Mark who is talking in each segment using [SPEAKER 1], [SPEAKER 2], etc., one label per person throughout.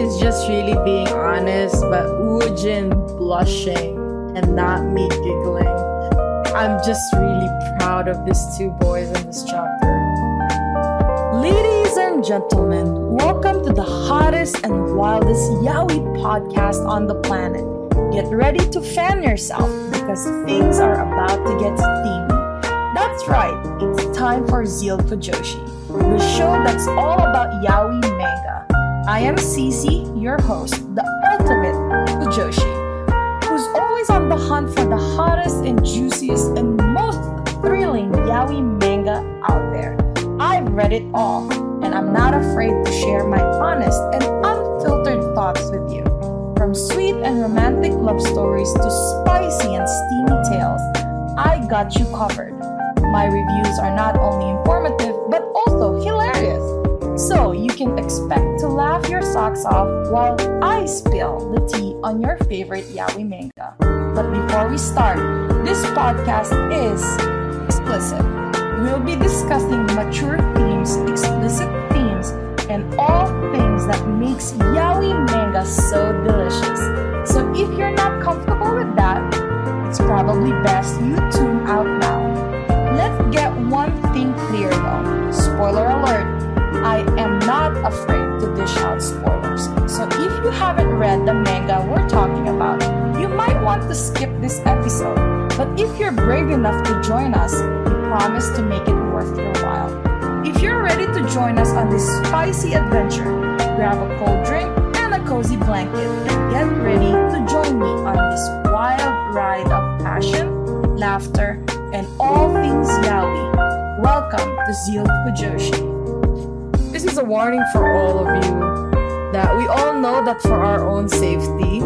[SPEAKER 1] is just really being honest, but Woojin blushing and not me giggling. I'm just really proud of these two boys in this chapter. Ladies and gentlemen, welcome to the hottest and wildest yaoi podcast on the planet. Get ready to fan yourself because things are about to get steamy. That's right, it's time for Zealed Fujoshi, the show that's all about yaoi manga. I am CeeCee, your host, the ultimate Fujoshi, who's always on the hunt for the hottest and juiciest and most thrilling yaoi manga out there. I've read it all, and I'm not afraid to share my honest and unfiltered thoughts with you. From sweet and romantic love stories to spicy and steamy tales, I got you covered. My reviews are not only informative but also hilarious. So you can expect to laugh your socks off while I spill the tea on your favorite yaoi manga. But before we start, this podcast is explicit. We'll be discussing mature themes, explicit themes, and all things that makes yaoi manga so delicious. So if you're not comfortable with that, it's probably best you tune out now. Let's get one thing clear though. Not afraid to dish out spoilers. So if you haven't read the manga we're talking about, you might want to skip this episode. But if you're brave enough to join us, we promise to make it worth your while. If you're ready to join us on this spicy adventure, grab a cold drink and a cozy blanket and get ready to join me on this wild ride of passion, laughter, and all things yaoi. Welcome to Zealed Fujoshi. A warning for all of you that we all know that for our own safety,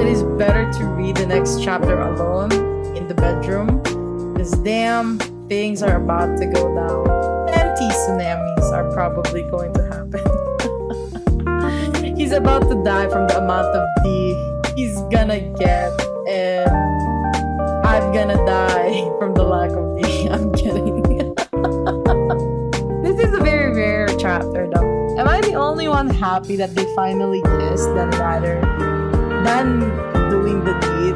[SPEAKER 1] it is better to read the next chapter alone in the bedroom because damn things are about to go down. Plenty tsunamis are probably going to happen. he's about to die from the amount of D he's gonna get, and I'm gonna die from the lack of D. I'm Am I the only one happy that they finally kissed than rather than doing the deed?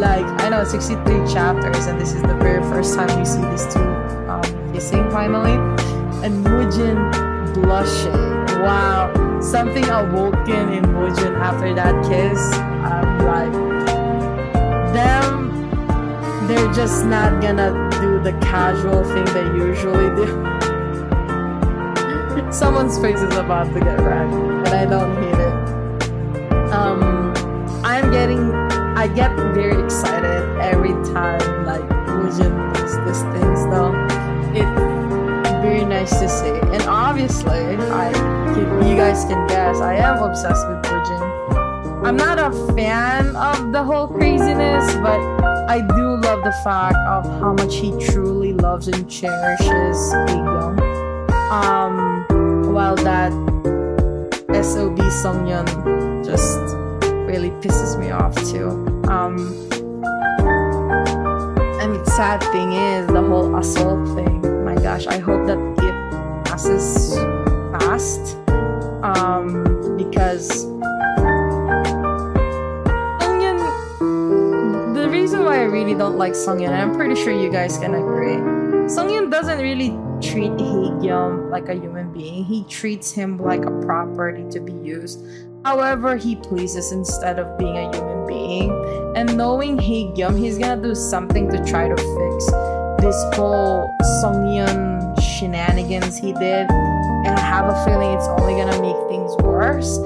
[SPEAKER 1] Like, I know 63 chapters, and this is the very first time we see these two um, kissing finally. And Woojin blushing. Wow. Something awoken in Woojin after that kiss. I'm like, them, they're just not gonna do the casual thing they usually do. Someone's face is about to get wrecked, and I don't hate it. Um, I'm getting, I get very excited every time like Woojin does these things though. It's very nice to see, and obviously, I, you guys can guess, I am obsessed with Woojin. I'm not a fan of the whole craziness, but I do love the fact of how much he truly loves and cherishes Haegyung. Um, while that SOB Songyeon just really pisses me off too. Um, and the sad thing is the whole assault thing. My gosh, I hope that it passes fast. Um, because Songyeon, the reason why I really don't like Songyeon, and I'm pretty sure you guys can agree, Songyeon doesn't really treat Haegyung like a human being. He treats him like a property to be used however he pleases instead of being a human being. And knowing Haegyung, he's gonna do something to try to fix this whole Songyeon shenanigans he did. And I have a feeling it's only gonna make things worse.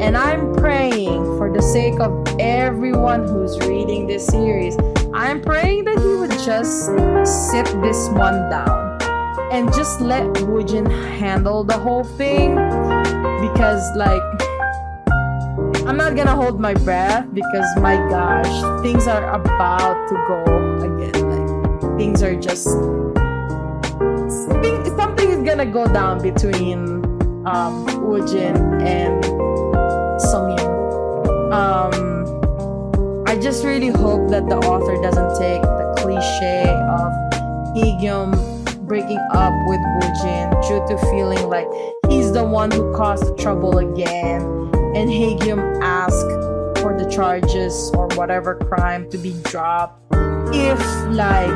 [SPEAKER 1] And I'm praying for the sake of everyone who's reading this series, I'm praying that he would just sit this one down and just let Woojin handle the whole thing because like I'm not gonna hold my breath because my gosh things are about to go again. Like things are just thing- something is gonna go down between um Woojin and Songyeon. Um I just really hope that the author doesn't take the cliche of Haegyung breaking up with Woojin due to feeling like he's the one who caused the trouble again and Haegyung ask for the charges or whatever crime to be dropped if like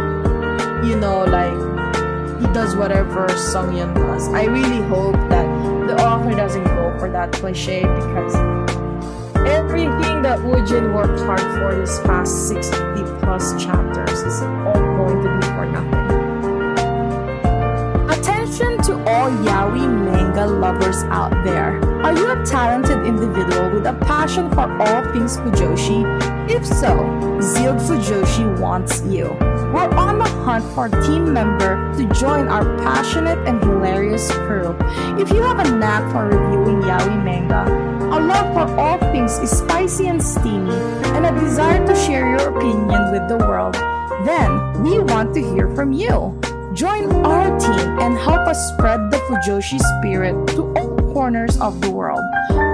[SPEAKER 1] you know like he does whatever Sungyeon does. I really hope that the author doesn't go for that cliche because everything that Woojin worked hard for this past 60 plus chapters is all going to be for nothing. All yaoi manga lovers out there. Are you a talented individual with a passion for all things Fujoshi? If so, Zealed Fujoshi wants you. We're on the hunt for a team member to join our passionate and hilarious crew. If you have a knack for reviewing yaoi manga, a love for all things is spicy and steamy, and a desire to share your opinion with the world, then we want to hear from you. Join our team and help us spread the Fujoshi spirit to all corners of the world.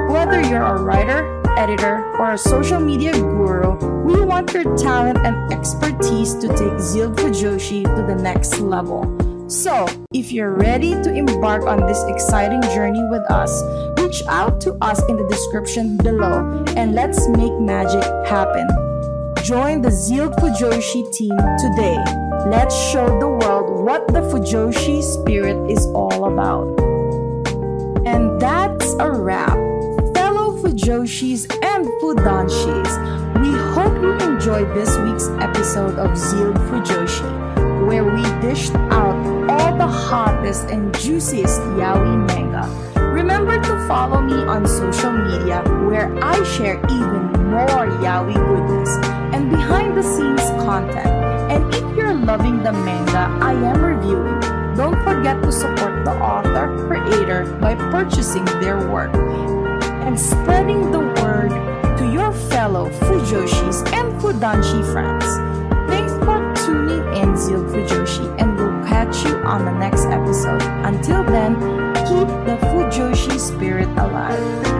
[SPEAKER 1] Whether you're a writer, editor, or a social media guru, we want your talent and expertise to take Zealed Fujoshi to the next level. So, if you're ready to embark on this exciting journey with us, reach out to us in the description below and let's make magic happen. Join the Zealed Fujoshi team today. Let's show the world what the Fujoshi spirit is all about. And that's a wrap. Fellow Fujoshis and Fudanshis, we hope you enjoyed this week's episode of Zealed Fujoshi, where we dished out all the hottest and juiciest yaoi manga. Remember to follow me on social media where I share even more yaoi goodness and behind the scenes content. And if you're loving the manga I am reviewing, don't forget to support the author creator by purchasing their work and spreading the word to your fellow Fujoshis and Fudanshi friends. Thanks for tuning in, Zealed Fujoshi, and we'll catch you on the next episode. Until then, keep the Fujoshi spirit alive.